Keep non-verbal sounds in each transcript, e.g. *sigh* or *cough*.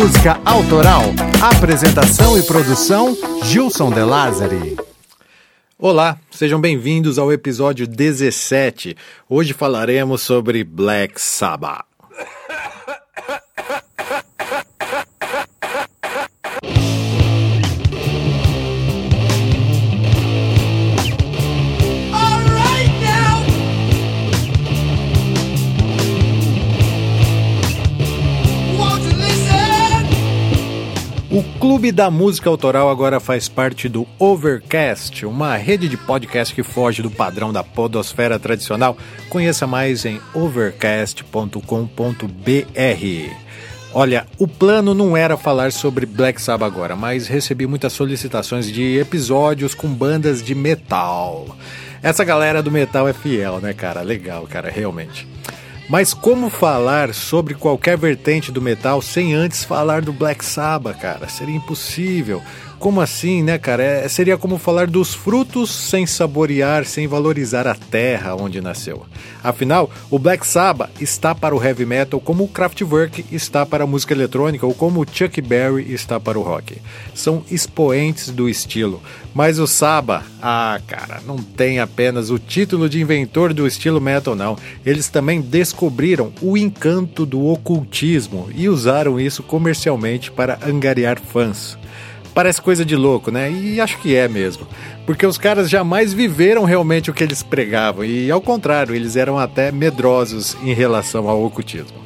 música autoral. Apresentação e produção: Gilson De Lázari. Olá, sejam bem-vindos ao episódio 17. Hoje falaremos sobre Black Sabbath. O Clube da Música Autoral agora faz parte do Overcast, uma rede de podcast que foge do padrão da podosfera tradicional. Conheça mais em overcast.com.br. Olha, o plano não era falar sobre Black Sabbath agora, mas recebi muitas solicitações de episódios com bandas de metal. Essa galera do metal é fiel, né, cara? Legal, cara, realmente. Mas como falar sobre qualquer vertente do metal sem antes falar do Black Sabbath, cara? Seria impossível. Como assim, né, cara? É, seria como falar dos frutos sem saborear, sem valorizar a terra onde nasceu. Afinal, o Black Sabbath está para o heavy metal como o Kraftwerk está para a música eletrônica ou como o Chuck Berry está para o rock. São expoentes do estilo. Mas o Sabbath, ah, cara, não tem apenas o título de inventor do estilo metal, não. Eles também descobriram o encanto do ocultismo e usaram isso comercialmente para angariar fãs. Parece coisa de louco, né? E acho que é mesmo. Porque os caras jamais viveram realmente o que eles pregavam. E ao contrário, eles eram até medrosos em relação ao ocultismo.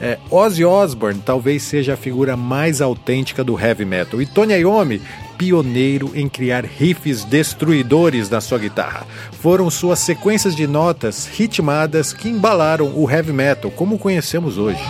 É, Ozzy Osbourne talvez seja a figura mais autêntica do heavy metal. E Tony Iommi, pioneiro em criar riffs destruidores na sua guitarra. Foram suas sequências de notas ritmadas que embalaram o heavy metal como conhecemos hoje.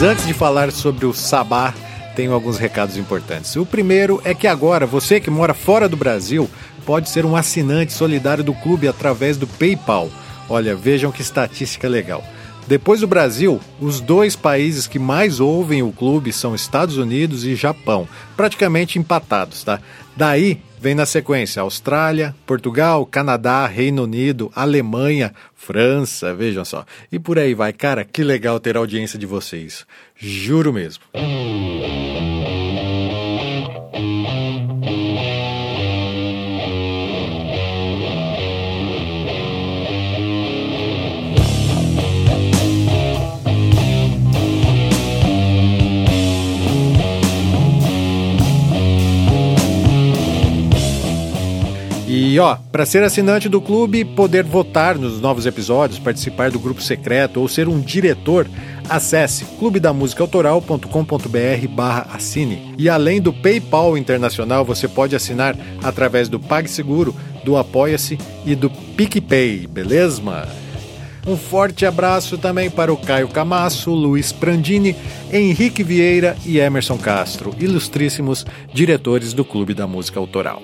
Mas antes de falar sobre o Sabá, tenho alguns recados importantes. O primeiro é que agora você que mora fora do Brasil pode ser um assinante solidário do clube através do PayPal. Olha, vejam que estatística legal. Depois do Brasil, os dois países que mais ouvem o clube são Estados Unidos e Japão, praticamente empatados, tá? Daí vem na sequência Austrália, Portugal, Canadá, Reino Unido, Alemanha, França, vejam só. E por aí vai. Cara, que legal ter a audiência de vocês. Juro mesmo. E ó, para ser assinante do clube, poder votar nos novos episódios, participar do grupo secreto ou ser um diretor, acesse clubedamusicaautoral.com.br barra assine. E além do PayPal Internacional, você pode assinar através do PagSeguro, do Apoia-se e do PicPay, beleza? Um forte abraço também para o Caio Camasso, Luiz Prandini, Henrique Vieira e Emerson Castro, ilustríssimos diretores do Clube da Música Autoral.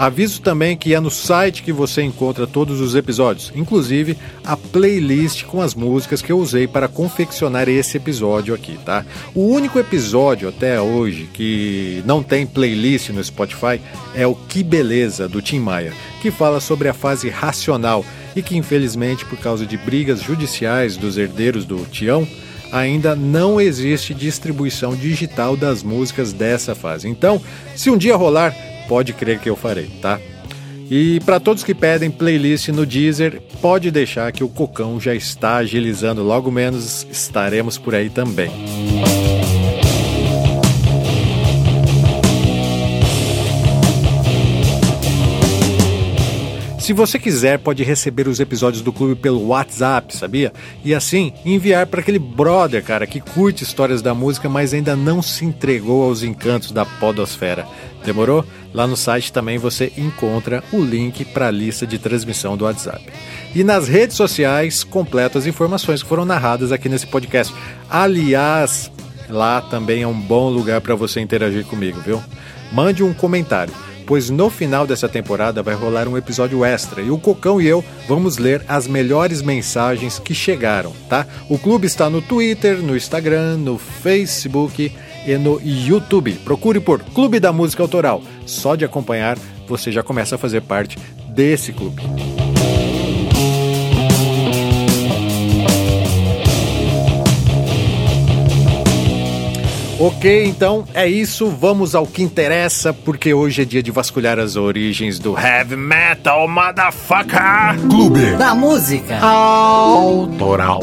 Aviso também que é no site que você encontra todos os episódios, inclusive a playlist com as músicas que eu usei para confeccionar esse episódio aqui, tá? O único episódio até hoje que não tem playlist no Spotify é o Que Beleza do Tim Maia, que fala sobre a fase racional e que infelizmente por causa de brigas judiciais dos herdeiros do Tião, ainda não existe distribuição digital das músicas dessa fase. Então, se um dia rolar, pode crer que eu farei, tá? E para todos que pedem playlist no Deezer, pode deixar que o Cocão já está agilizando, logo menos estaremos por aí também. Se Se você quiser, pode receber os episódios do clube pelo WhatsApp, sabia? E assim enviar para aquele brother, cara, que curte histórias da música, mas ainda não se entregou aos encantos da podosfera. Demorou? Lá no site também você encontra o link para a lista de transmissão do WhatsApp. E nas redes sociais, completo as informações que foram narradas aqui nesse podcast. Aliás, lá também é um bom lugar para você interagir comigo, viu? Mande um comentário pois no final dessa temporada vai rolar um episódio extra e o Cocão e eu vamos ler as melhores mensagens que chegaram, tá? O clube está no Twitter, no Instagram, no Facebook e no YouTube. Procure por Clube da Música Autoral. Só de acompanhar você já começa a fazer parte desse clube. Ok, então é isso. Vamos ao que interessa, porque hoje é dia de vasculhar as origens do heavy metal, motherfucker! Clube da Música Autoral.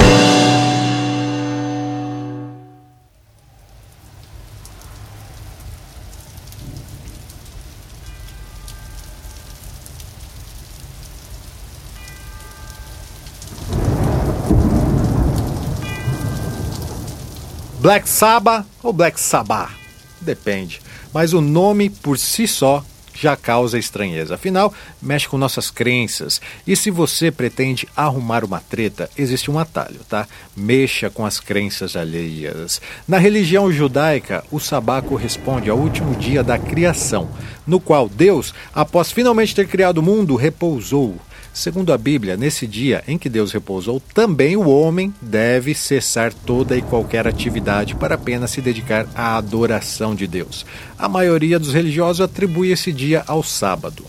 Black Sabbath ou Black Sabbath? Depende. Mas o nome por si só já causa estranheza. Afinal, mexe com nossas crenças. E se você pretende arrumar uma treta, existe um atalho, tá? Mexa com as crenças alheias. Na religião judaica, o sabá corresponde ao último dia da criação, no qual Deus, após finalmente ter criado o mundo, repousou. Segundo a Bíblia, nesse dia em que Deus repousou, também o homem deve cessar toda e qualquer atividade para apenas se dedicar à adoração de Deus. A maioria dos religiosos atribui esse dia ao sábado.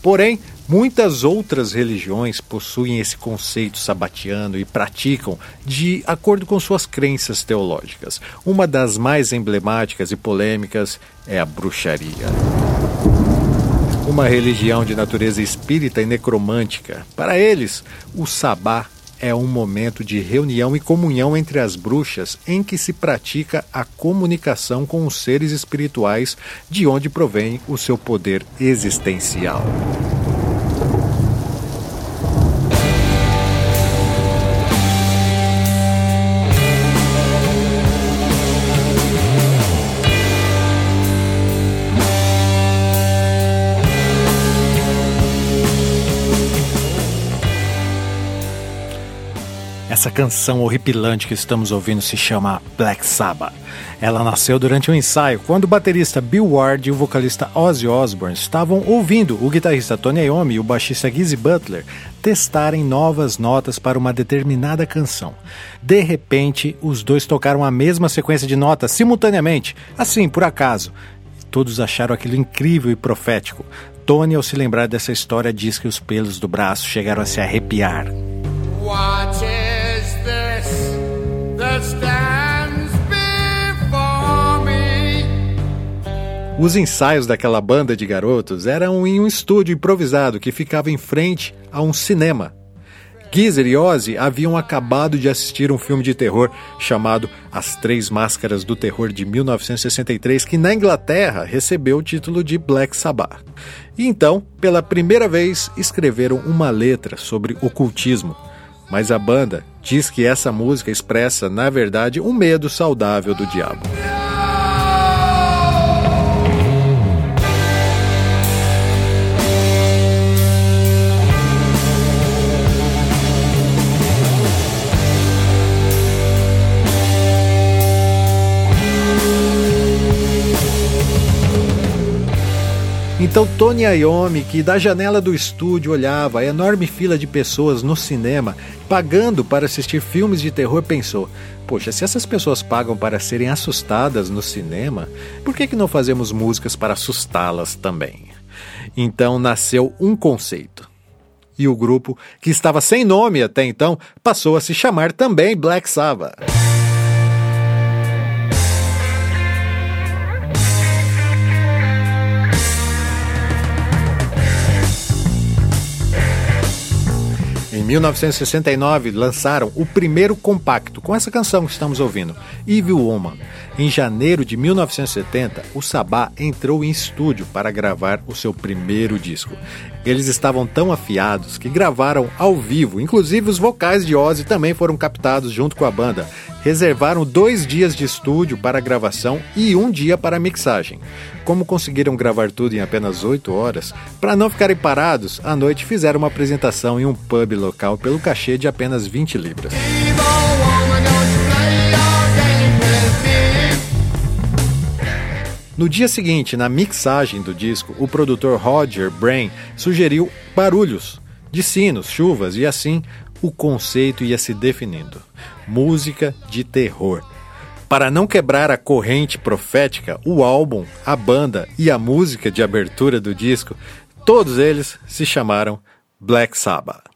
Porém, muitas outras religiões possuem esse conceito sabatiano e praticam de acordo com suas crenças teológicas. Uma das mais emblemáticas e polêmicas é a bruxaria uma religião de natureza espírita e necromântica. Para eles, o sabá é um momento de reunião e comunhão entre as bruxas em que se pratica a comunicação com os seres espirituais de onde provém o seu poder existencial. Essa canção horripilante que estamos ouvindo se chama Black Sabbath. Ela nasceu durante um ensaio, quando o baterista Bill Ward e o vocalista Ozzy Osbourne estavam ouvindo o guitarrista Tony Iommi e o baixista Gizzy Butler testarem novas notas para uma determinada canção. De repente, os dois tocaram a mesma sequência de notas simultaneamente, assim, por acaso. Todos acharam aquilo incrível e profético. Tony, ao se lembrar dessa história, diz que os pelos do braço chegaram a se arrepiar. Os ensaios daquela banda de garotos eram em um estúdio improvisado que ficava em frente a um cinema. Geezer e Ozzy haviam acabado de assistir um filme de terror chamado As Três Máscaras do Terror de 1963, que na Inglaterra recebeu o título de Black Sabbath. E então, pela primeira vez, escreveram uma letra sobre ocultismo mas a banda diz que essa música expressa, na verdade, um medo saudável do diabo. Então Tony Iommi, que da janela do estúdio olhava a enorme fila de pessoas no cinema, pagando para assistir filmes de terror, pensou: Poxa, se essas pessoas pagam para serem assustadas no cinema, por que, que não fazemos músicas para assustá-las também? Então nasceu um conceito. E o grupo, que estava sem nome até então, passou a se chamar também Black Sabbath. Em Em 1969, lançaram o primeiro compacto com essa canção que estamos ouvindo, Evil Woman. Em janeiro de 1970, o Sabá entrou em estúdio para gravar o seu primeiro disco. Eles estavam tão afiados que gravaram ao vivo, inclusive os vocais de Ozzy também foram captados junto com a banda. Reservaram dois dias de estúdio para a gravação e um dia para a mixagem. Como conseguiram gravar tudo em apenas oito horas, para não ficarem parados, à noite fizeram uma apresentação em um pub local pelo cachê de apenas 20 libras. No dia seguinte, na mixagem do disco, o produtor Roger Brain sugeriu barulhos de sinos, chuvas e assim o conceito ia se definindo. Música de terror. Para não quebrar a corrente profética, o álbum, a banda e a música de abertura do disco, todos eles se chamaram Black Sabbath.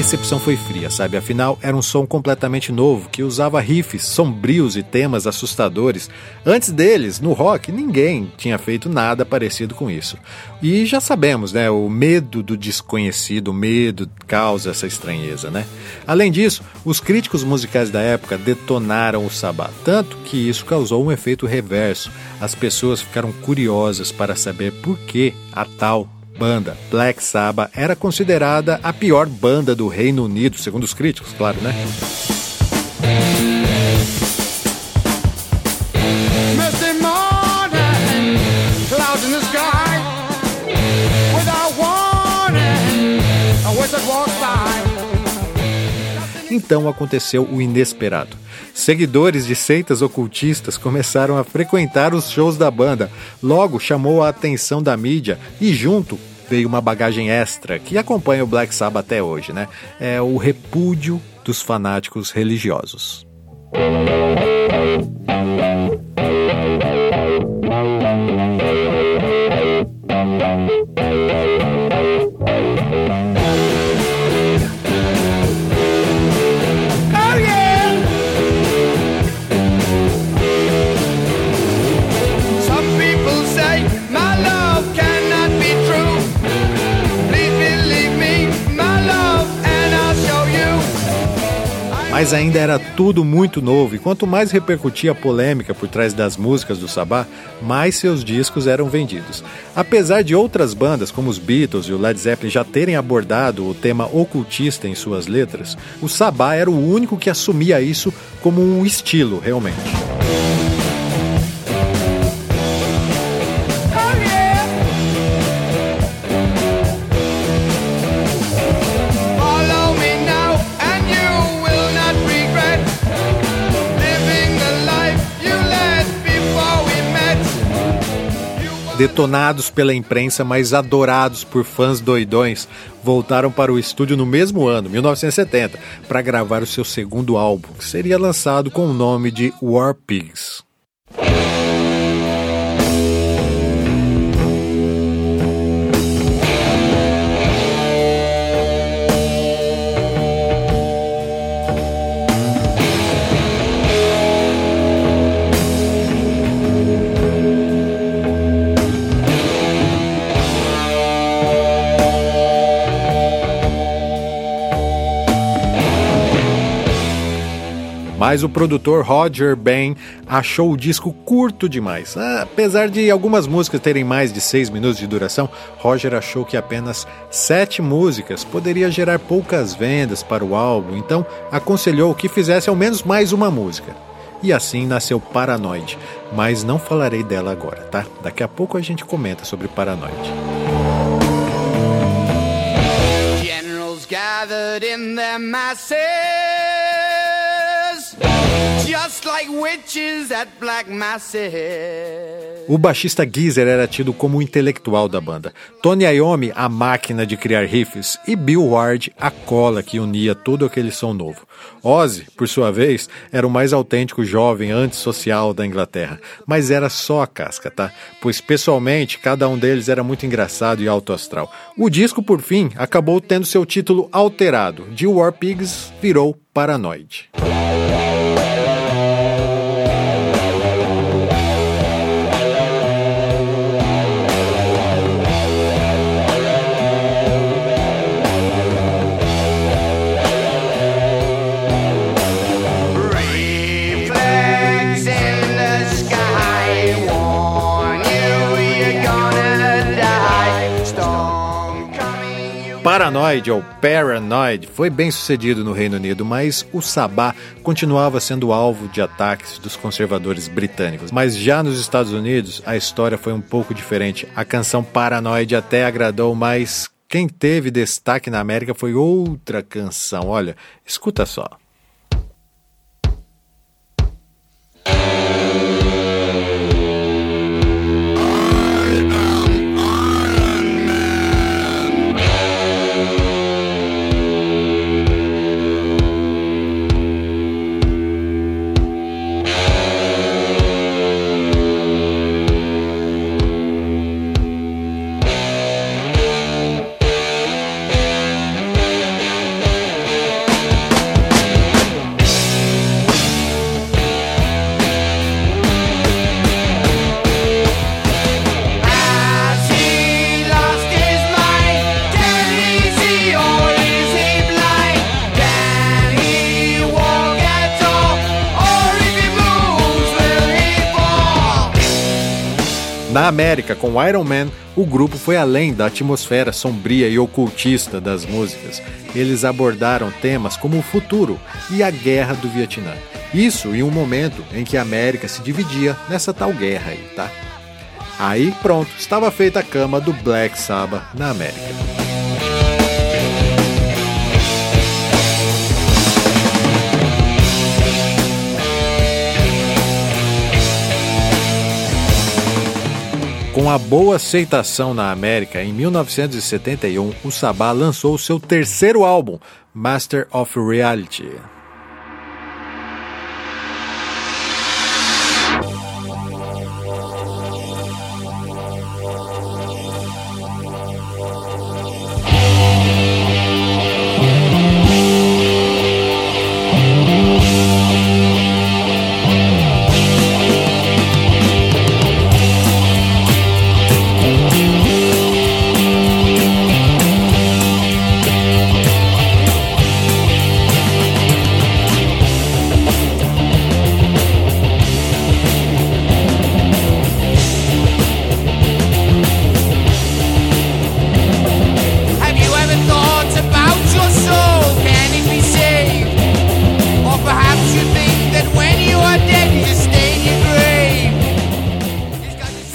Recepção foi fria, sabe? Afinal, era um som completamente novo que usava riffs sombrios e temas assustadores. Antes deles, no rock, ninguém tinha feito nada parecido com isso. E já sabemos, né? O medo do desconhecido, o medo causa essa estranheza, né? Além disso, os críticos musicais da época detonaram o Sabá, tanto que isso causou um efeito reverso. As pessoas ficaram curiosas para saber por que a tal banda, Black Sabbath, era considerada a pior banda do Reino Unido, segundo os críticos, claro, né? Então aconteceu o inesperado. Seguidores de seitas ocultistas começaram a frequentar os shows da banda. Logo chamou a atenção da mídia e, junto, veio uma bagagem extra que acompanha o Black Sabbath até hoje, né? É o repúdio dos fanáticos religiosos. Mas ainda era tudo muito novo, e quanto mais repercutia a polêmica por trás das músicas do Sabá, mais seus discos eram vendidos. Apesar de outras bandas, como os Beatles e o Led Zeppelin, já terem abordado o tema ocultista em suas letras, o Sabá era o único que assumia isso como um estilo, realmente. Detonados pela imprensa, mas adorados por fãs doidões, voltaram para o estúdio no mesmo ano, 1970, para gravar o seu segundo álbum, que seria lançado com o nome de War Pigs. Mas o produtor Roger Bain achou o disco curto demais. Apesar de algumas músicas terem mais de seis minutos de duração, Roger achou que apenas sete músicas poderia gerar poucas vendas para o álbum, então aconselhou que fizesse ao menos mais uma música. E assim nasceu Paranoid, mas não falarei dela agora, tá? Daqui a pouco a gente comenta sobre Paranoid. Generals gathered in their masses. O baixista Geezer era tido como o intelectual da banda, Tony Iommi a máquina de criar riffs e Bill Ward a cola que unia todo aquele som novo. Ozzy, por sua vez, era o mais autêntico jovem antissocial da Inglaterra, mas era só a casca, tá? Pois pessoalmente cada um deles era muito engraçado e alto astral. O disco, por fim, acabou tendo seu título alterado, de War Pigs virou Paranoid. Paranoid ou Paranoid foi bem sucedido no Reino Unido, mas o Sabá continuava sendo alvo de ataques dos conservadores britânicos. Mas já nos Estados Unidos, a história foi um pouco diferente. A canção Paranoid até agradou, mas quem teve destaque na América foi outra canção. Olha, escuta só. América, com Iron Man, o grupo foi além da atmosfera sombria e ocultista das músicas. Eles abordaram temas como o futuro e a guerra do Vietnã. Isso em um momento em que a América se dividia nessa tal guerra aí, tá? Aí pronto, estava feita a cama do Black Sabbath na América. Com a boa aceitação na América, em 1971, o Sabá lançou seu terceiro álbum, Master of Reality.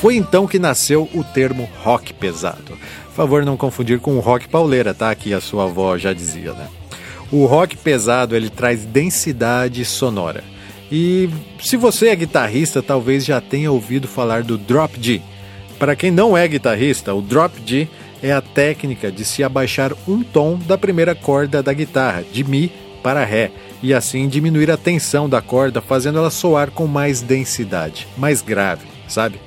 Foi então que nasceu o termo rock pesado. Favor não confundir com o rock pauleira, tá? Que a sua avó já dizia, né? O rock pesado ele traz densidade sonora. E se você é guitarrista, talvez já tenha ouvido falar do drop D. Para quem não é guitarrista, o drop D é a técnica de se abaixar um tom da primeira corda da guitarra, de Mi para Ré, e assim diminuir a tensão da corda, fazendo ela soar com mais densidade, mais grave, sabe?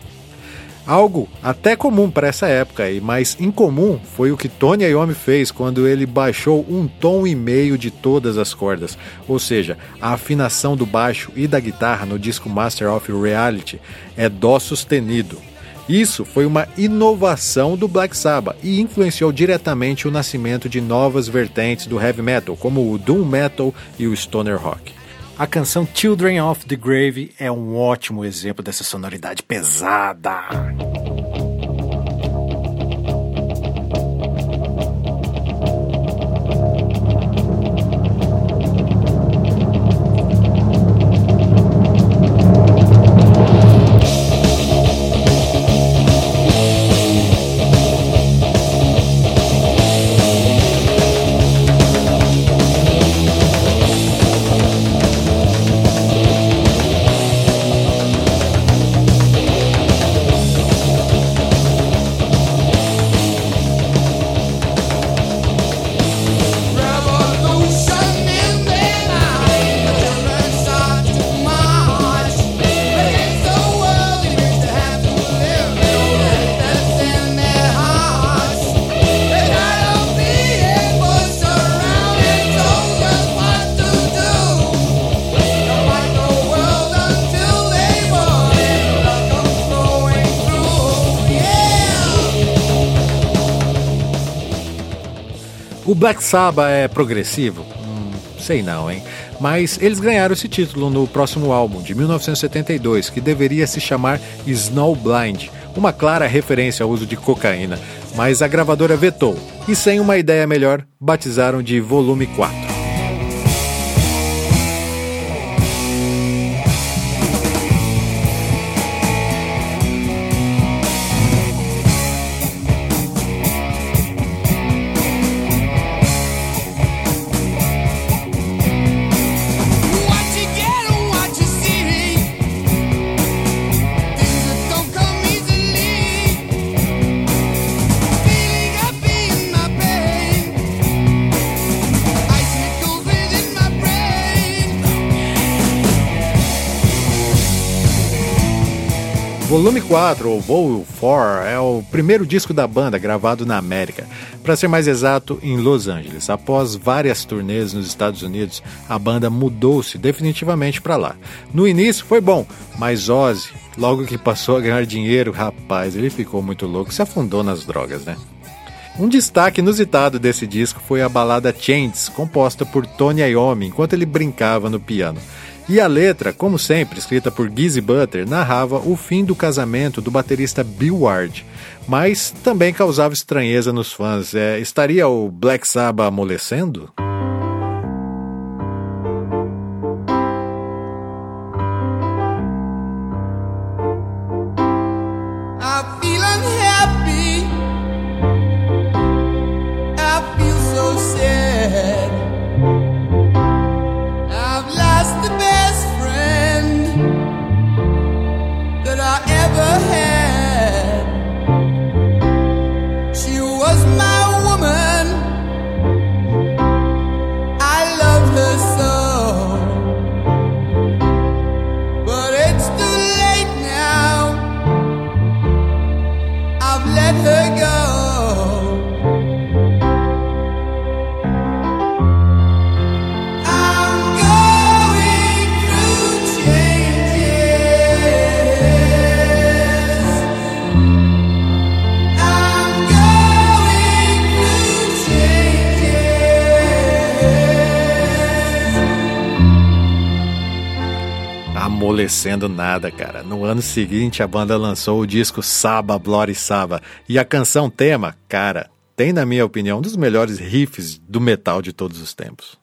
Algo até comum para essa época, e mais incomum foi o que Tony Iommi fez quando ele baixou um tom e meio de todas as cordas, ou seja, a afinação do baixo e da guitarra no disco Master of Reality é dó sustenido. Isso foi uma inovação do Black Sabbath e influenciou diretamente o nascimento de novas vertentes do heavy metal, como o doom metal e o stoner rock. A canção Children of the Grave é um ótimo exemplo dessa sonoridade pesada. Black Sabbath é progressivo? Hum, sei não, hein? Mas eles ganharam esse título no próximo álbum, de 1972, que deveria se chamar Snowblind, uma clara referência ao uso de cocaína, mas a gravadora vetou, e sem uma ideia melhor, batizaram de Volume 4. Volume 4, ou Vol 4, é o primeiro disco da banda gravado na América, para ser mais exato, em Los Angeles. Após várias turnês nos Estados Unidos, a banda mudou-se definitivamente para lá. No início foi bom, mas Ozzy, logo que passou a ganhar dinheiro, rapaz, ele ficou muito louco, se afundou nas drogas, né? Um destaque inusitado desse disco foi a balada Changes, composta por Tony Iommi enquanto ele brincava no piano. E a letra, como sempre, escrita por Gizzy Butter, narrava o fim do casamento do baterista Bill Ward, mas também causava estranheza nos fãs. É, estaria o Black Sabbath amolecendo? Ano seguinte, a banda lançou o disco Saba, Bloody Saba. E a canção tema, cara, tem, na minha opinião, um dos melhores riffs do metal de todos os tempos.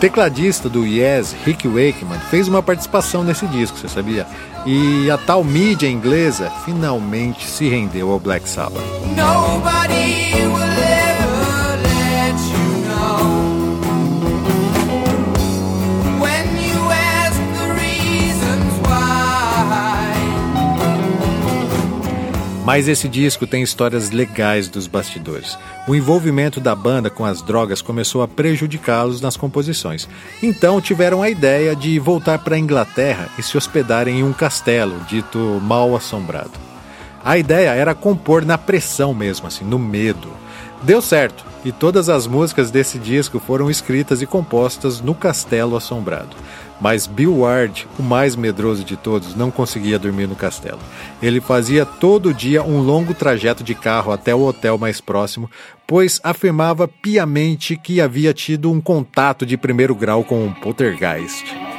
Tecladista do Yes, Rick Wakeman, fez uma participação nesse disco, você sabia? E a tal mídia inglesa finalmente se rendeu ao Black Sabbath. Nobody Mas esse disco tem histórias legais dos bastidores. O envolvimento da banda com as drogas começou a prejudicá-los nas composições. Então tiveram a ideia de voltar para a Inglaterra e se hospedarem em um castelo, dito mal assombrado. A ideia era compor na pressão mesmo, assim, no medo. Deu certo, e todas as músicas desse disco foram escritas e compostas no Castelo Assombrado. Mas Bill Ward, o mais medroso de todos, não conseguia dormir no castelo. Ele fazia todo dia um longo trajeto de carro até o hotel mais próximo, pois afirmava piamente que havia tido um contato de primeiro grau com um poltergeist.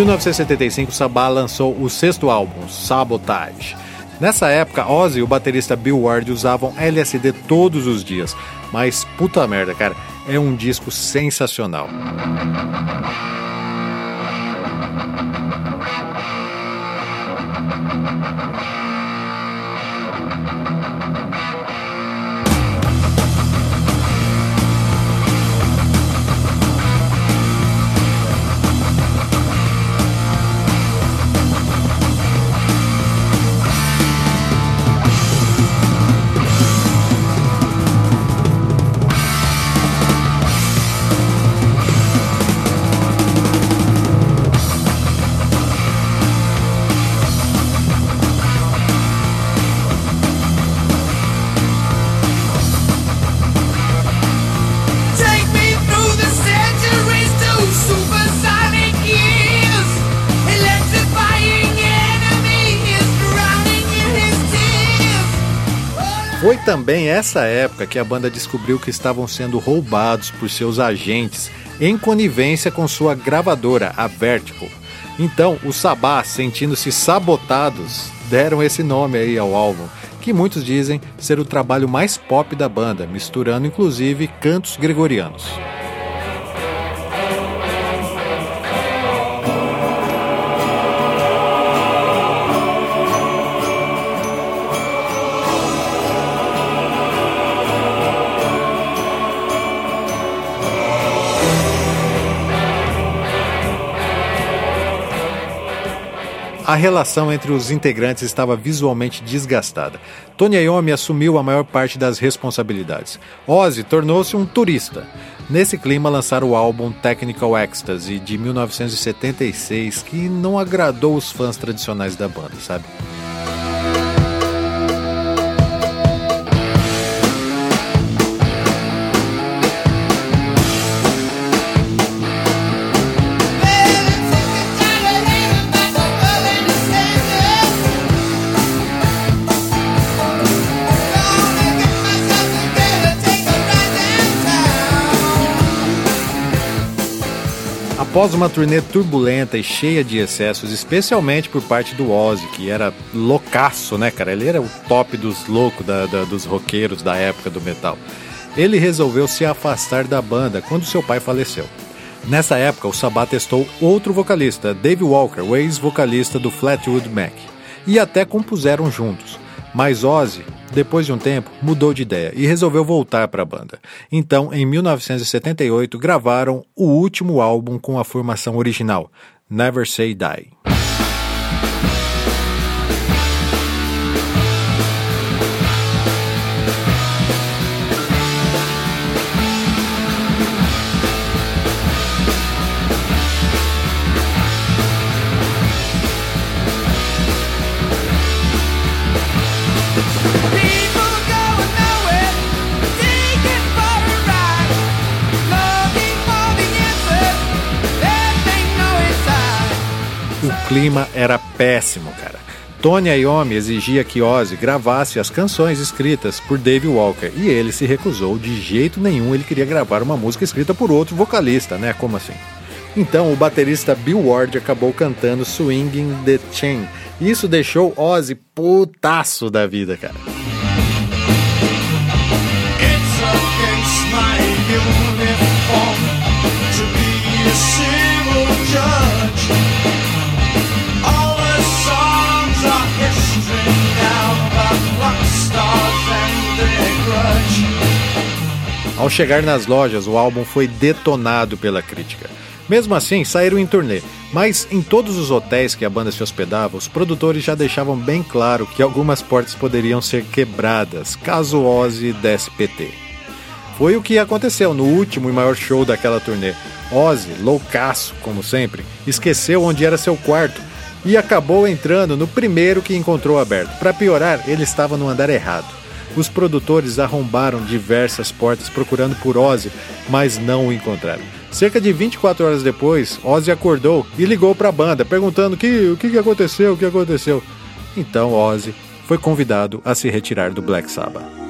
1975, Sabá lançou o sexto álbum, Sabotage. Nessa época, Ozzy e o baterista Bill Ward usavam LSD todos os dias. Mas puta merda, cara, é um disco sensacional. Também essa época que a banda descobriu que estavam sendo roubados por seus agentes em conivência com sua gravadora, a Vertical. Então, os Sabá, sentindo-se sabotados, deram esse nome aí ao álbum, que muitos dizem ser o trabalho mais pop da banda, misturando inclusive cantos gregorianos. A relação entre os integrantes estava visualmente desgastada. Tony Iommi assumiu a maior parte das responsabilidades. Ozzy tornou-se um turista. Nesse clima lançaram o álbum Technical Ecstasy de 1976, que não agradou os fãs tradicionais da banda, sabe? Após uma turnê turbulenta e cheia de excessos, especialmente por parte do Ozzy, que era loucaço, né, cara? Ele era o top dos loucos, da, da, dos roqueiros da época do metal. Ele resolveu se afastar da banda quando seu pai faleceu. Nessa época, o Sabá testou outro vocalista, Dave Walker, o ex-vocalista do Flatwood Mac, e até compuseram juntos. Mas Ozzy, depois de um tempo, mudou de ideia e resolveu voltar para a banda. Então, em 1978, gravaram o último álbum com a formação original, Never Say Die. Clima era péssimo, cara. Tony Iommi exigia que Ozzy gravasse as canções escritas por Dave Walker e ele se recusou de jeito nenhum. Ele queria gravar uma música escrita por outro vocalista, né? Como assim? Então o baterista Bill Ward acabou cantando Swinging the Chain. Isso deixou Ozzy putaço da vida, cara. Ao chegar nas lojas, o álbum foi detonado pela crítica. Mesmo assim, saíram em turnê, mas em todos os hotéis que a banda se hospedava, os produtores já deixavam bem claro que algumas portas poderiam ser quebradas caso Ozzy desse PT. Foi o que aconteceu no último e maior show daquela turnê. Ozzy, loucaço, como sempre, esqueceu onde era seu quarto e acabou entrando no primeiro que encontrou aberto. Para piorar, ele estava no andar errado. Os produtores arrombaram diversas portas procurando por Ozzy, mas não o encontraram. Cerca de 24 horas depois, Ozzy acordou e ligou para a banda, perguntando que, o que, aconteceu, o que aconteceu. Então Ozzy foi convidado a se retirar do Black Sabbath.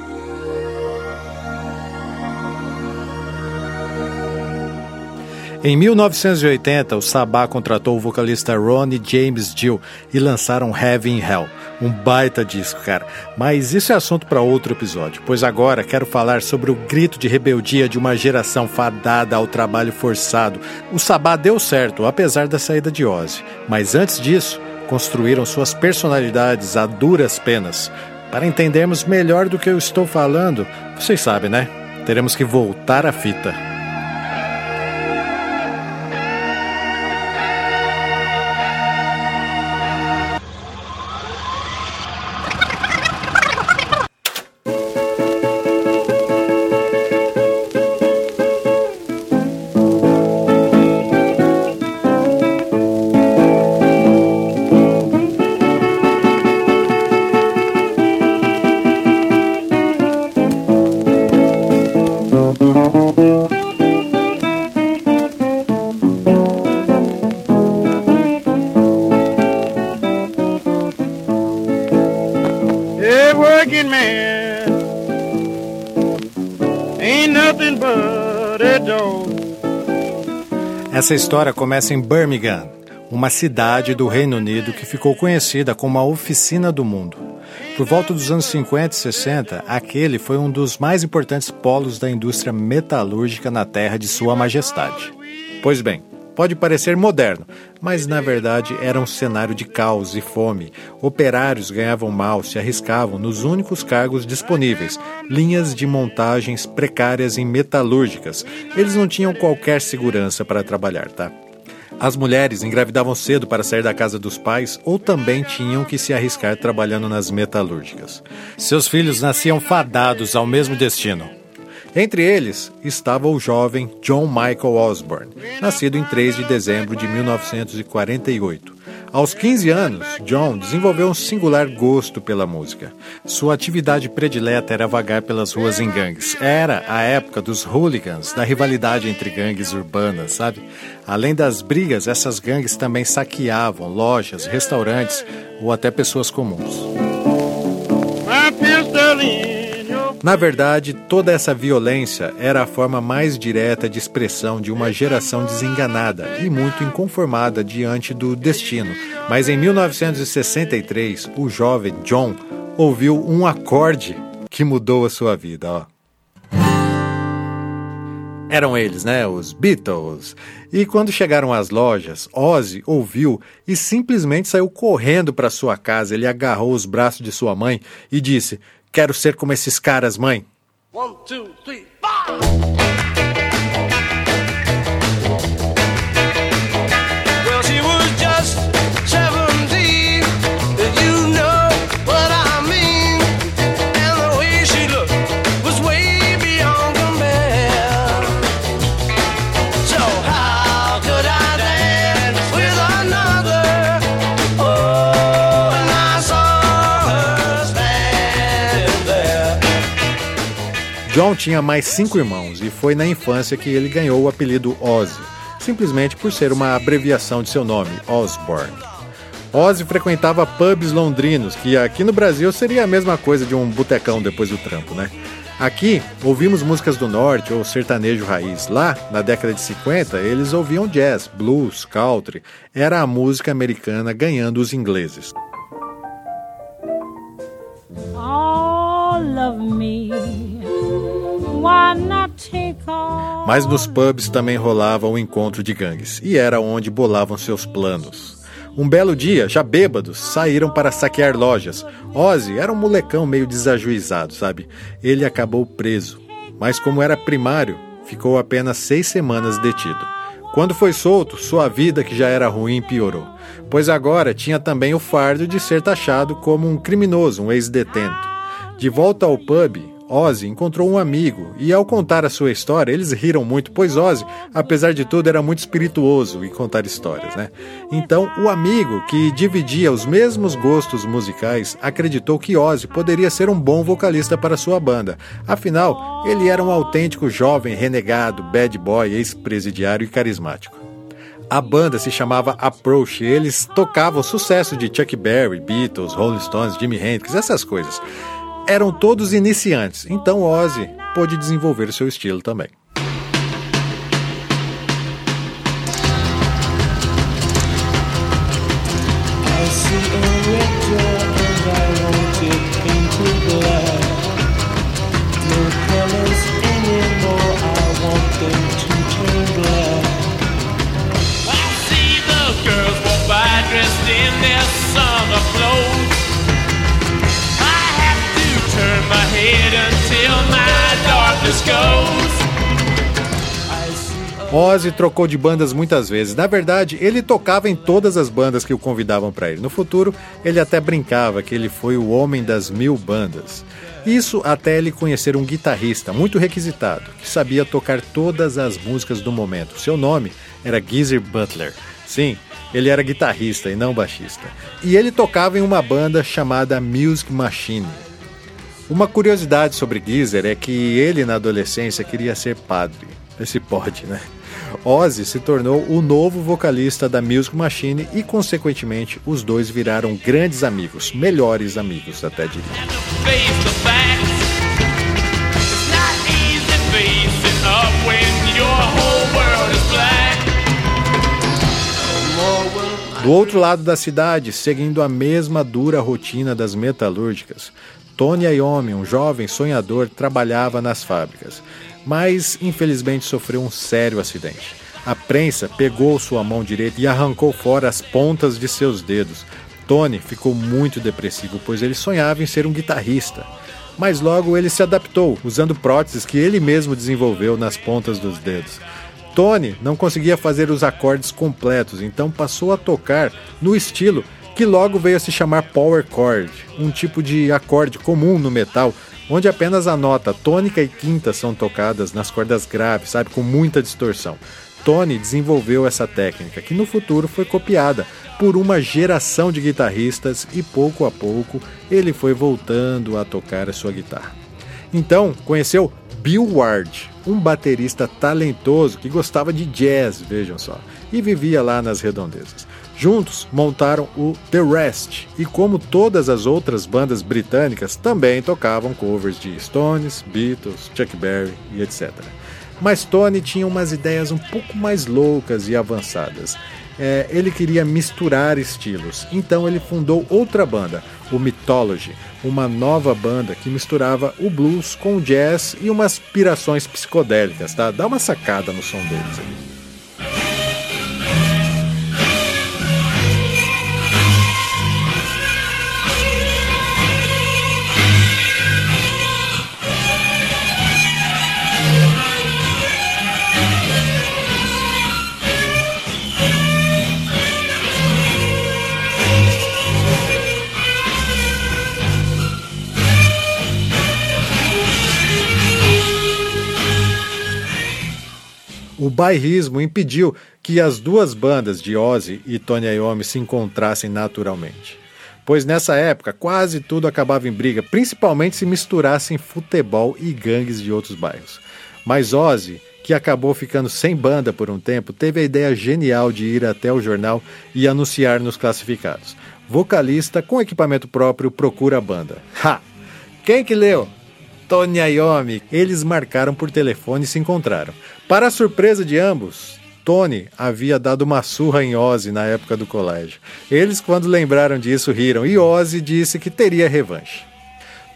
Em 1980, o Sabá contratou o vocalista Ronnie James Dio e lançaram Heaven Hell, um baita disco, cara. Mas isso é assunto para outro episódio, pois agora quero falar sobre o grito de rebeldia de uma geração fadada ao trabalho forçado. O Sabá deu certo, apesar da saída de Ozzy, mas antes disso, construíram suas personalidades a duras penas. Para entendermos melhor do que eu estou falando, vocês sabem, né? Teremos que voltar à fita. Essa história começa em Birmingham, uma cidade do Reino Unido que ficou conhecida como a oficina do mundo. Por volta dos anos 50 e 60, aquele foi um dos mais importantes polos da indústria metalúrgica na terra de Sua Majestade. Pois bem, Pode parecer moderno, mas na verdade era um cenário de caos e fome. Operários ganhavam mal, se arriscavam nos únicos cargos disponíveis, linhas de montagens precárias e metalúrgicas. Eles não tinham qualquer segurança para trabalhar, tá? As mulheres engravidavam cedo para sair da casa dos pais ou também tinham que se arriscar trabalhando nas metalúrgicas. Seus filhos nasciam fadados ao mesmo destino entre eles estava o jovem John Michael Osborne, nascido em 3 de dezembro de 1948. Aos 15 anos, John desenvolveu um singular gosto pela música. Sua atividade predileta era vagar pelas ruas em gangues. Era a época dos hooligans, da rivalidade entre gangues urbanas, sabe? Além das brigas, essas gangues também saqueavam lojas, restaurantes ou até pessoas comuns. Na verdade, toda essa violência era a forma mais direta de expressão de uma geração desenganada e muito inconformada diante do destino. Mas em 1963, o jovem John ouviu um acorde que mudou a sua vida. Ó. Eram eles, né? Os Beatles. E quando chegaram às lojas, Ozzy ouviu e simplesmente saiu correndo para sua casa. Ele agarrou os braços de sua mãe e disse: Quero ser como esses caras, mãe. One, two, three, John tinha mais cinco irmãos e foi na infância que ele ganhou o apelido Ozzy, simplesmente por ser uma abreviação de seu nome, Osborne. Ozzy frequentava pubs londrinos, que aqui no Brasil seria a mesma coisa de um botecão depois do trampo, né? Aqui, ouvimos músicas do norte ou sertanejo raiz. Lá, na década de 50, eles ouviam jazz, blues, country. Era a música americana ganhando os ingleses. Oh, love me. Mas nos pubs também rolava o um encontro de gangues, e era onde bolavam seus planos. Um belo dia, já bêbados, saíram para saquear lojas. Ozzy era um molecão meio desajuizado, sabe? Ele acabou preso, mas como era primário, ficou apenas seis semanas detido. Quando foi solto, sua vida, que já era ruim, piorou, pois agora tinha também o fardo de ser taxado como um criminoso, um ex-detento. De volta ao pub, Ozzy encontrou um amigo e, ao contar a sua história, eles riram muito, pois Ozzy, apesar de tudo, era muito espirituoso em contar histórias, né? Então, o amigo, que dividia os mesmos gostos musicais, acreditou que Ozzy poderia ser um bom vocalista para sua banda. Afinal, ele era um autêntico jovem renegado, bad boy, ex-presidiário e carismático. A banda se chamava Approach e eles tocavam sucesso de Chuck Berry, Beatles, Rolling Stones, Jimi Hendrix, essas coisas eram todos iniciantes, então Ozzy pôde desenvolver seu estilo também. Ozzy trocou de bandas muitas vezes. Na verdade, ele tocava em todas as bandas que o convidavam para ir. No futuro, ele até brincava que ele foi o homem das mil bandas. Isso até ele conhecer um guitarrista muito requisitado, que sabia tocar todas as músicas do momento. Seu nome era Geezer Butler. Sim, ele era guitarrista e não baixista. E ele tocava em uma banda chamada Music Machine. Uma curiosidade sobre Geezer é que ele, na adolescência, queria ser padre. Esse pode, né? Ozzy se tornou o novo vocalista da Music Machine e, consequentemente, os dois viraram grandes amigos, melhores amigos, até diria. Do outro lado da cidade, seguindo a mesma dura rotina das metalúrgicas, Tony Iommi, um jovem sonhador, trabalhava nas fábricas mas infelizmente sofreu um sério acidente. A prensa pegou sua mão direita e arrancou fora as pontas de seus dedos. Tony ficou muito depressivo, pois ele sonhava em ser um guitarrista. Mas logo ele se adaptou, usando próteses que ele mesmo desenvolveu nas pontas dos dedos. Tony não conseguia fazer os acordes completos, então passou a tocar no estilo que logo veio a se chamar power chord, um tipo de acorde comum no metal, onde apenas a nota tônica e quinta são tocadas nas cordas graves, sabe, com muita distorção. Tony desenvolveu essa técnica, que no futuro foi copiada por uma geração de guitarristas e pouco a pouco ele foi voltando a tocar a sua guitarra. Então, conheceu Bill Ward, um baterista talentoso que gostava de jazz, vejam só, e vivia lá nas redondezas. Juntos montaram o The Rest e, como todas as outras bandas britânicas, também tocavam covers de Stones, Beatles, Chuck Berry e etc. Mas Tony tinha umas ideias um pouco mais loucas e avançadas. É, ele queria misturar estilos, então ele fundou outra banda, o Mythology, uma nova banda que misturava o blues com o jazz e umas pirações psicodélicas, tá? Dá uma sacada no som deles ali. Bairrismo impediu que as duas bandas de Ozzy e Tony Iommi se encontrassem naturalmente. Pois nessa época quase tudo acabava em briga, principalmente se misturassem futebol e gangues de outros bairros. Mas Ozzy, que acabou ficando sem banda por um tempo, teve a ideia genial de ir até o jornal e anunciar nos classificados. Vocalista com equipamento próprio procura a banda. Ha! Quem que leu? Tony Iommi. Eles marcaram por telefone e se encontraram. Para a surpresa de ambos, Tony havia dado uma surra em Ozzy na época do colégio. Eles, quando lembraram disso, riram e Ozzy disse que teria revanche.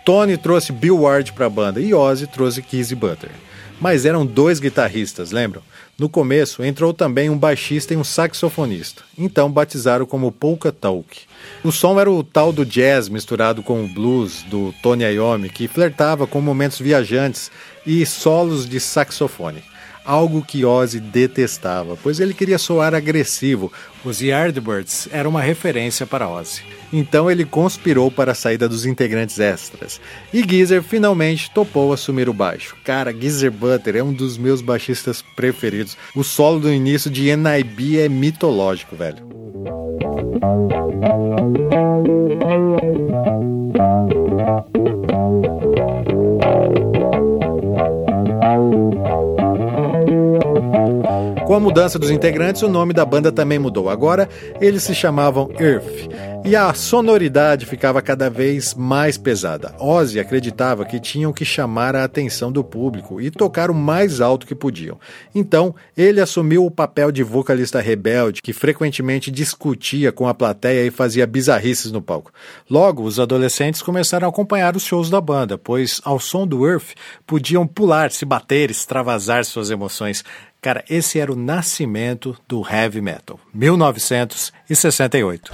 Tony trouxe Bill Ward para a banda e Ozzy trouxe Kizzy Butter. Mas eram dois guitarristas, lembram? No começo entrou também um baixista e um saxofonista, então batizaram como Polka Talk. O som era o tal do jazz misturado com o blues do Tony Iommi, que flertava com momentos viajantes e solos de saxofone algo que Ozzy detestava, pois ele queria soar agressivo. Os Yardbirds eram uma referência para Ozzy. Então ele conspirou para a saída dos integrantes extras. E Geezer finalmente topou assumir o baixo. Cara, Geezer Butter é um dos meus baixistas preferidos. O solo do início de NIB é mitológico, velho. Com a mudança dos integrantes, o nome da banda também mudou. Agora eles se chamavam Earth e a sonoridade ficava cada vez mais pesada. Ozzy acreditava que tinham que chamar a atenção do público e tocar o mais alto que podiam. Então, ele assumiu o papel de vocalista rebelde que frequentemente discutia com a plateia e fazia bizarrices no palco. Logo, os adolescentes começaram a acompanhar os shows da banda, pois ao som do Earth podiam pular, se bater, extravasar suas emoções. Cara, esse era o nascimento do heavy metal, 1968.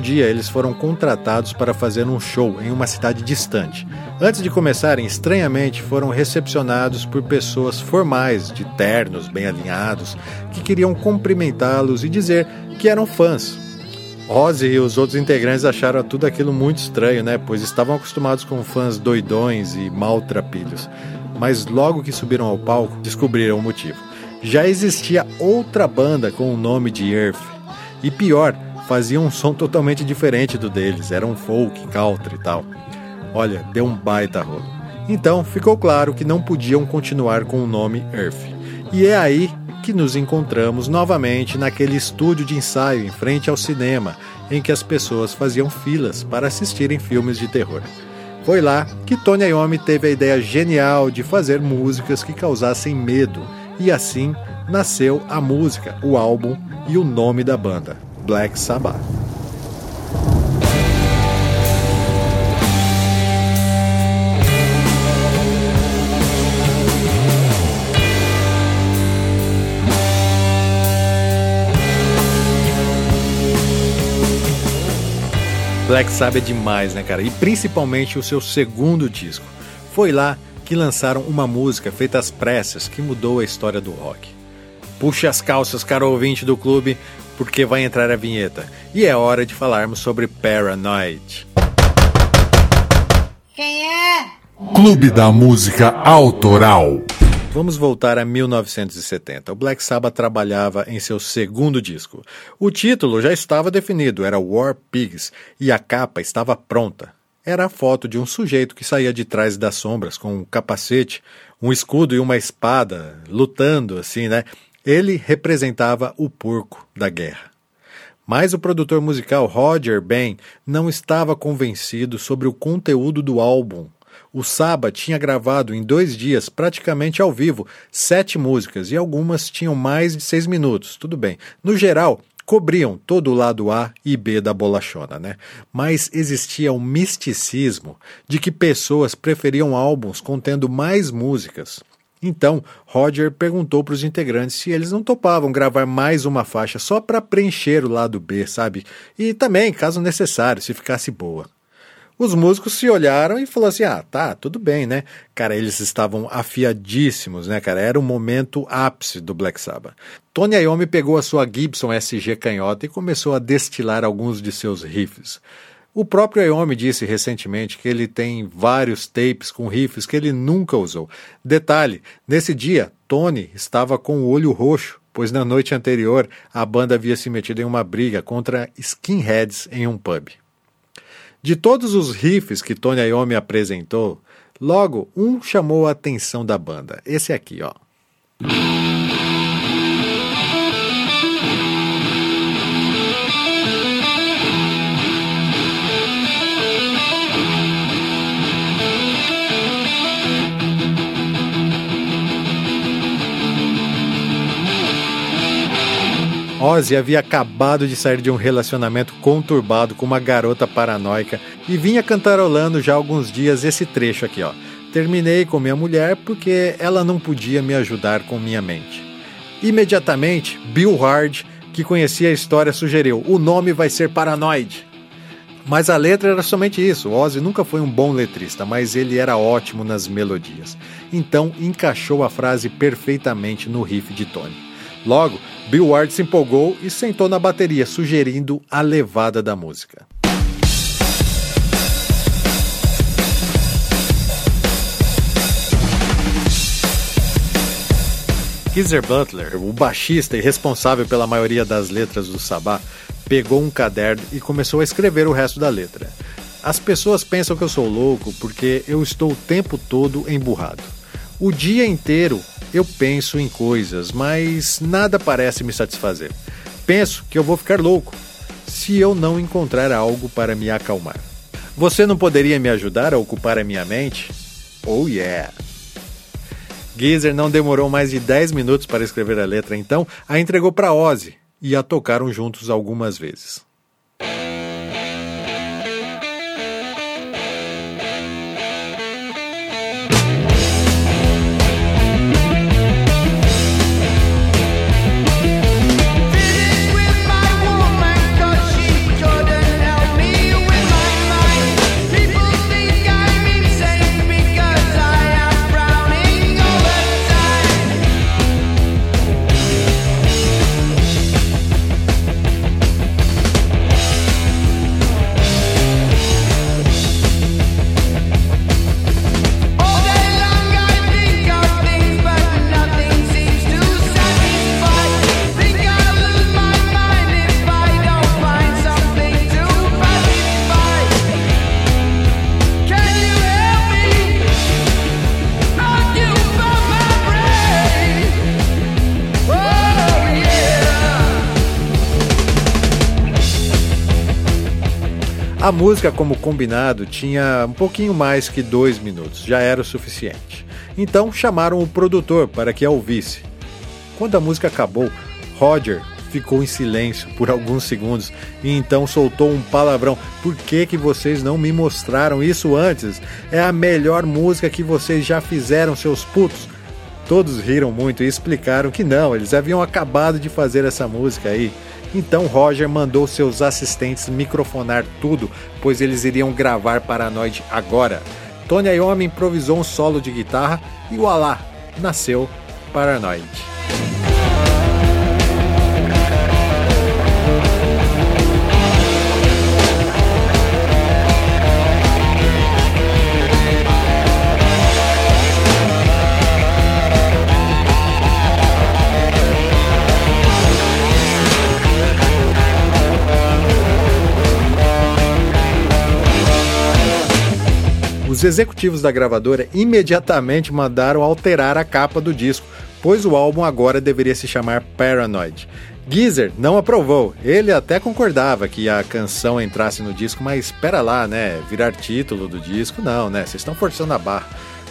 Mesmo dia, eles foram contratados para fazer um show em uma cidade distante. Antes de começarem, estranhamente, foram recepcionados por pessoas formais, de ternos bem alinhados, que queriam cumprimentá-los e dizer que eram fãs. Ozzy e os outros integrantes acharam tudo aquilo muito estranho, né? Pois estavam acostumados com fãs doidões e maltrapilhos. Mas logo que subiram ao palco, descobriram o motivo. Já existia outra banda com o nome de Earth. E pior, fazia um som totalmente diferente do deles, era um folk, country e tal. Olha, deu um baita rolo. Então ficou claro que não podiam continuar com o nome Earth. E é aí que nos encontramos novamente naquele estúdio de ensaio em frente ao cinema, em que as pessoas faziam filas para assistirem filmes de terror. Foi lá que Tony Iommi teve a ideia genial de fazer músicas que causassem medo, e assim nasceu a música, o álbum e o nome da banda, Black Sabbath. Black Sabbath é demais, né, cara? E principalmente o seu segundo disco. Foi lá que lançaram uma música feita às pressas que mudou a história do rock. Puxe as calças, caro ouvinte do clube, porque vai entrar a vinheta. E é hora de falarmos sobre Paranoid. Quem é? Clube da Música Autoral. Vamos voltar a 1970. O Black Sabbath trabalhava em seu segundo disco. O título já estava definido, era War Pigs, e a capa estava pronta. Era a foto de um sujeito que saía de trás das sombras com um capacete, um escudo e uma espada, lutando assim, né? Ele representava o porco da guerra. Mas o produtor musical Roger Ben não estava convencido sobre o conteúdo do álbum. O Saba tinha gravado em dois dias, praticamente ao vivo, sete músicas e algumas tinham mais de seis minutos. Tudo bem. No geral, cobriam todo o lado A e B da bolachona, né? Mas existia um misticismo de que pessoas preferiam álbuns contendo mais músicas. Então, Roger perguntou para os integrantes se eles não topavam gravar mais uma faixa só para preencher o lado B, sabe? E também, caso necessário, se ficasse boa. Os músicos se olharam e falaram assim: ah, tá, tudo bem, né? Cara, eles estavam afiadíssimos, né, cara? Era o momento ápice do Black Sabbath. Tony Iommi pegou a sua Gibson SG canhota e começou a destilar alguns de seus riffs. O próprio Iommi disse recentemente que ele tem vários tapes com riffs que ele nunca usou. Detalhe: nesse dia, Tony estava com o olho roxo, pois na noite anterior a banda havia se metido em uma briga contra skinheads em um pub. De todos os riffs que Tony Iommi apresentou, logo um chamou a atenção da banda. Esse aqui, ó. Ozzy havia acabado de sair de um relacionamento conturbado com uma garota paranoica e vinha cantarolando já há alguns dias esse trecho aqui, ó. Terminei com minha mulher porque ela não podia me ajudar com minha mente. Imediatamente, Bill Hard, que conhecia a história, sugeriu: o nome vai ser Paranoid. Mas a letra era somente isso. Ozzy nunca foi um bom letrista, mas ele era ótimo nas melodias. Então encaixou a frase perfeitamente no riff de Tony. Logo, Bill Ward se empolgou e sentou na bateria, sugerindo a levada da música. Geezer Butler, o baixista e responsável pela maioria das letras do Sabá, pegou um caderno e começou a escrever o resto da letra. As pessoas pensam que eu sou louco porque eu estou o tempo todo emburrado. O dia inteiro eu penso em coisas, mas nada parece me satisfazer. Penso que eu vou ficar louco se eu não encontrar algo para me acalmar. Você não poderia me ajudar a ocupar a minha mente? Oh yeah! Geezer não demorou mais de 10 minutos para escrever a letra, então a entregou para Ozzy e a tocaram juntos algumas vezes. Música, como combinado, tinha um pouquinho mais que dois minutos, já era o suficiente. Então chamaram o produtor para que a ouvisse. Quando a música acabou, Roger ficou em silêncio por alguns segundos e então soltou um palavrão. Por que, que vocês não me mostraram isso antes? É a melhor música que vocês já fizeram, seus putos. Todos riram muito e explicaram que não, eles haviam acabado de fazer essa música aí. Então Roger mandou seus assistentes microfonar tudo, pois eles iriam gravar Paranoid agora. Tony Iommi improvisou um solo de guitarra e o Alá nasceu Paranoid. Os executivos da gravadora imediatamente mandaram alterar a capa do disco, pois o álbum agora deveria se chamar Paranoid. Geezer não aprovou. Ele até concordava que a canção entrasse no disco, mas espera lá, né? Virar título do disco, não, né? Vocês estão forçando a barra.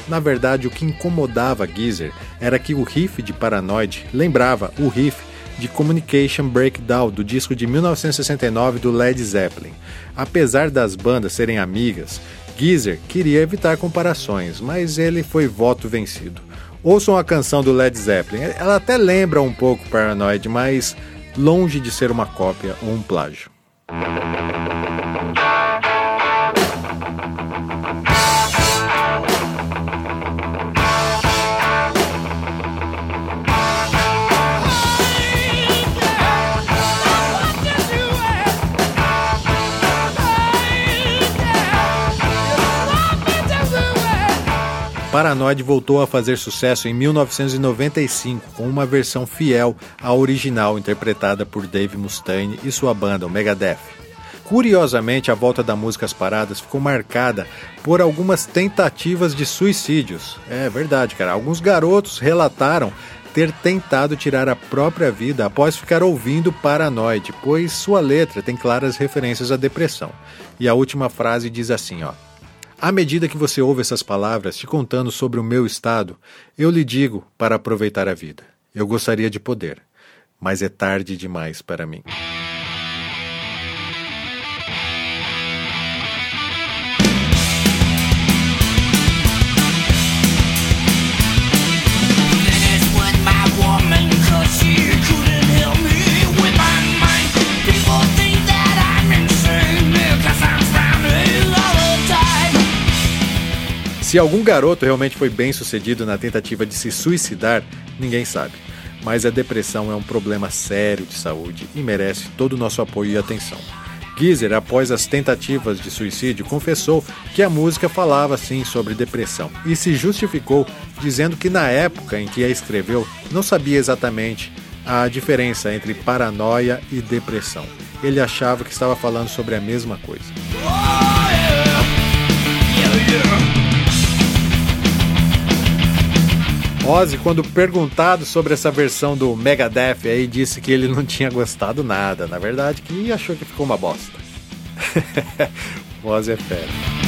Na verdade, o que incomodava Geezer era que o riff de Paranoid lembrava o riff de Communication Breakdown do disco de 1969 do Led Zeppelin. Apesar das bandas serem amigas, Geezer queria evitar comparações, mas ele foi voto vencido. Ouçam a canção do Led Zeppelin, ela até lembra um pouco Paranoid, mas longe de ser uma cópia ou um plágio. Paranoid voltou a fazer sucesso em 1995 com uma versão fiel à original interpretada por Dave Mustaine e sua banda, o Megadeth. Curiosamente, a volta da música às paradas ficou marcada por algumas tentativas de suicídios. É verdade, cara. Alguns garotos relataram ter tentado tirar a própria vida após ficar ouvindo Paranoid, pois sua letra tem claras referências à depressão. E a última frase diz assim, ó: à medida que você ouve essas palavras te contando sobre o meu estado, eu lhe digo para aproveitar a vida. Eu gostaria de poder, mas é tarde demais para mim. Se algum garoto realmente foi bem sucedido na tentativa de se suicidar, ninguém sabe. Mas a depressão é um problema sério de saúde e merece todo o nosso apoio e atenção. Geezer, após as tentativas de suicídio, confessou que a música falava sim sobre depressão e se justificou dizendo que na época em que a escreveu não sabia exatamente a diferença entre paranoia e depressão. Ele achava que estava falando sobre a mesma coisa. Oh, yeah. Yeah, yeah. Ozzy, quando perguntado sobre essa versão do Megadeth, aí disse que ele não tinha gostado nada. Na verdade, que achou que ficou uma bosta. *laughs* Ozzy é fera.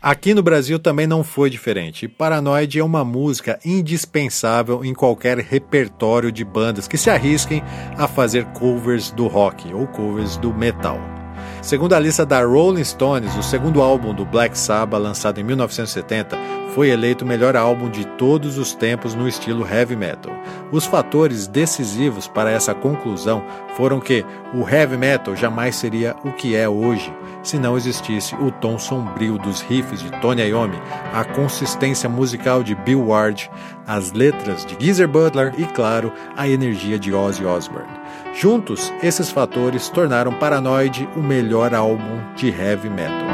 Aqui no Brasil também não foi diferente. Paranoid é uma música indispensável em qualquer repertório de bandas que se arrisquem a fazer covers do rock ou covers do metal. Segundo a lista da Rolling Stones, o segundo álbum do Black Sabbath, lançado em 1970, foi eleito o melhor álbum de todos os tempos no estilo heavy metal. Os fatores decisivos para essa conclusão foram que o heavy metal jamais seria o que é hoje se não existisse o tom sombrio dos riffs de Tony Iommi, a consistência musical de Bill Ward, as letras de Geezer Butler e, claro, a energia de Ozzy Osbourne. Juntos, esses fatores tornaram Paranoid o melhor álbum de heavy metal.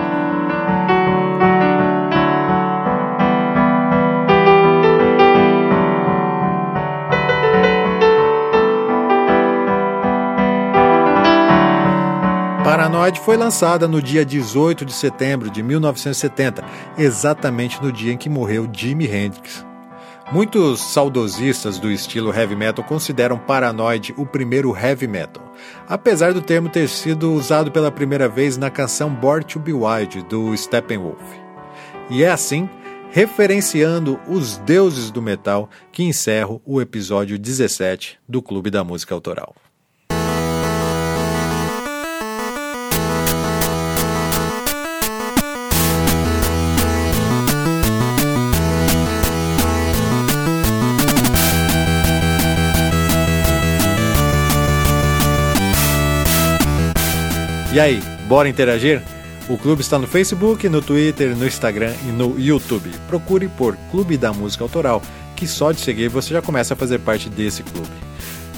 Paranoid foi lançada no dia 18 de setembro de 1970, exatamente no dia em que morreu Jimi Hendrix. Muitos saudosistas do estilo heavy metal consideram Paranoid o primeiro heavy metal, apesar do termo ter sido usado pela primeira vez na canção Born to Be Wild do Steppenwolf. E é assim, referenciando os deuses do metal, que encerro o episódio 17 do Clube da Música Autoral. E aí, bora interagir? O clube está no Facebook, no Twitter, no Instagram e no YouTube. Procure por Clube da Música Autoral, que só de seguir você já começa a fazer parte desse clube.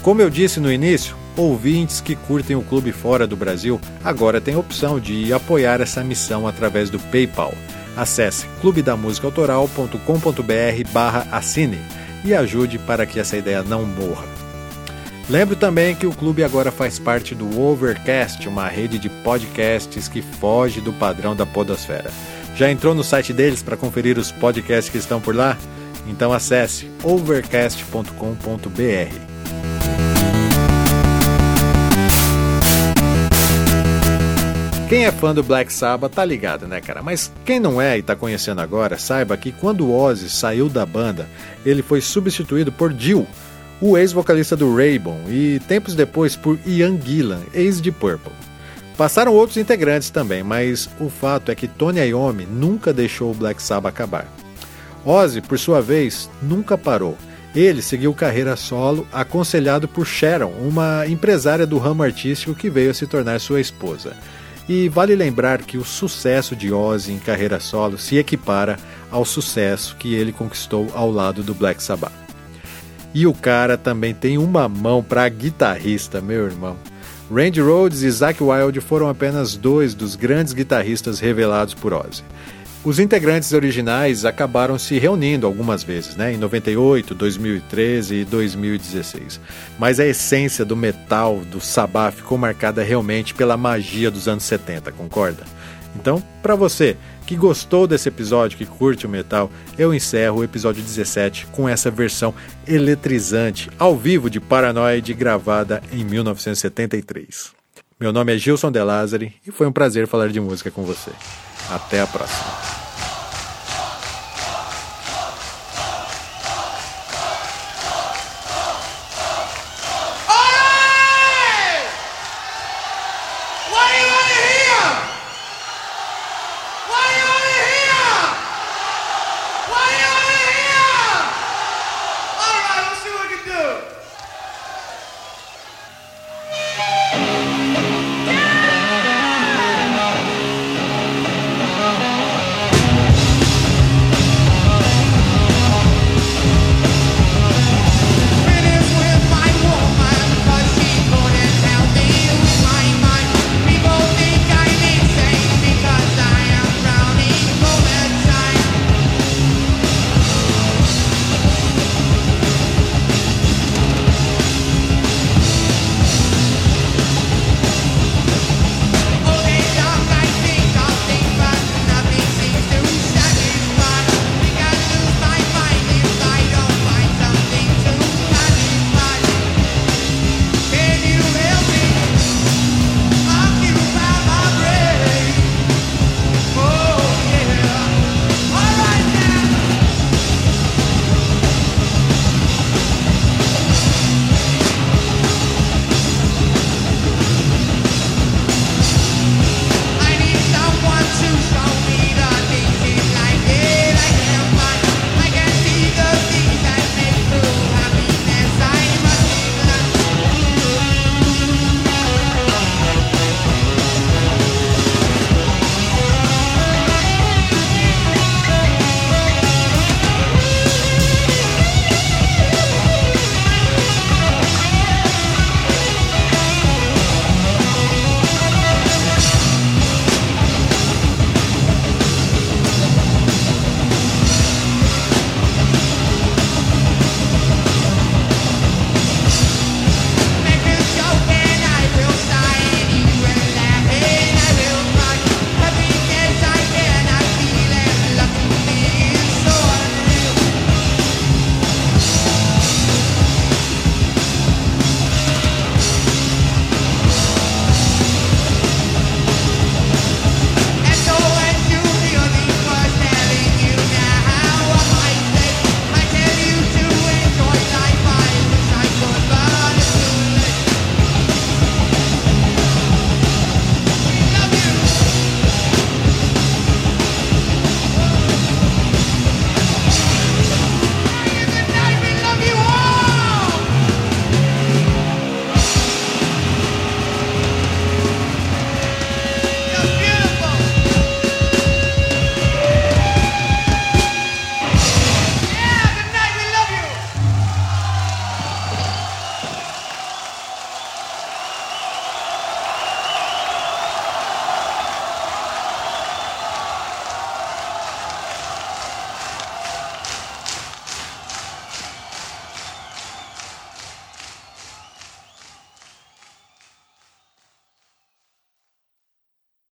Como eu disse no início, ouvintes que curtem o clube fora do Brasil agora têm a opção de apoiar essa missão através do PayPal. Acesse clubedamusicaautoral.com.br barra assine e ajude para que essa ideia não morra. Lembro também que o clube agora faz parte do Overcast, uma rede de podcasts que foge do padrão da podosfera. Já entrou no site deles para conferir os podcasts que estão por lá? Então acesse overcast.com.br. Quem é fã do Black Sabbath tá ligado, né, cara? Mas quem não é e tá conhecendo agora, saiba que quando o Ozzy saiu da banda, ele foi substituído por Dio, o ex-vocalista do Raybon, e tempos depois por Ian Gillan, ex de Purple. Passaram outros integrantes também, mas o fato é que Tony Iommi nunca deixou o Black Sabbath acabar. Ozzy, por sua vez, nunca parou. Ele seguiu carreira solo, aconselhado por Sharon, uma empresária do ramo artístico que veio a se tornar sua esposa. E vale lembrar que o sucesso de Ozzy em carreira solo se equipara ao sucesso que ele conquistou ao lado do Black Sabbath. E o cara também tem uma mão para guitarrista, meu irmão. Randy Rhoads e Zakk Wylde foram apenas dois dos grandes guitarristas revelados por Ozzy. Os integrantes originais acabaram se reunindo algumas vezes, né? em 98, 2013 e 2016. Mas a essência do metal do Sabá ficou marcada realmente pela magia dos anos 70, concorda? Então, para você que gostou desse episódio, que curte o metal, eu encerro o episódio 17 com essa versão eletrizante, ao vivo de Paranoid, gravada em 1973. Meu nome é Gilson De Lázari e foi um prazer falar de música com você. Até a próxima.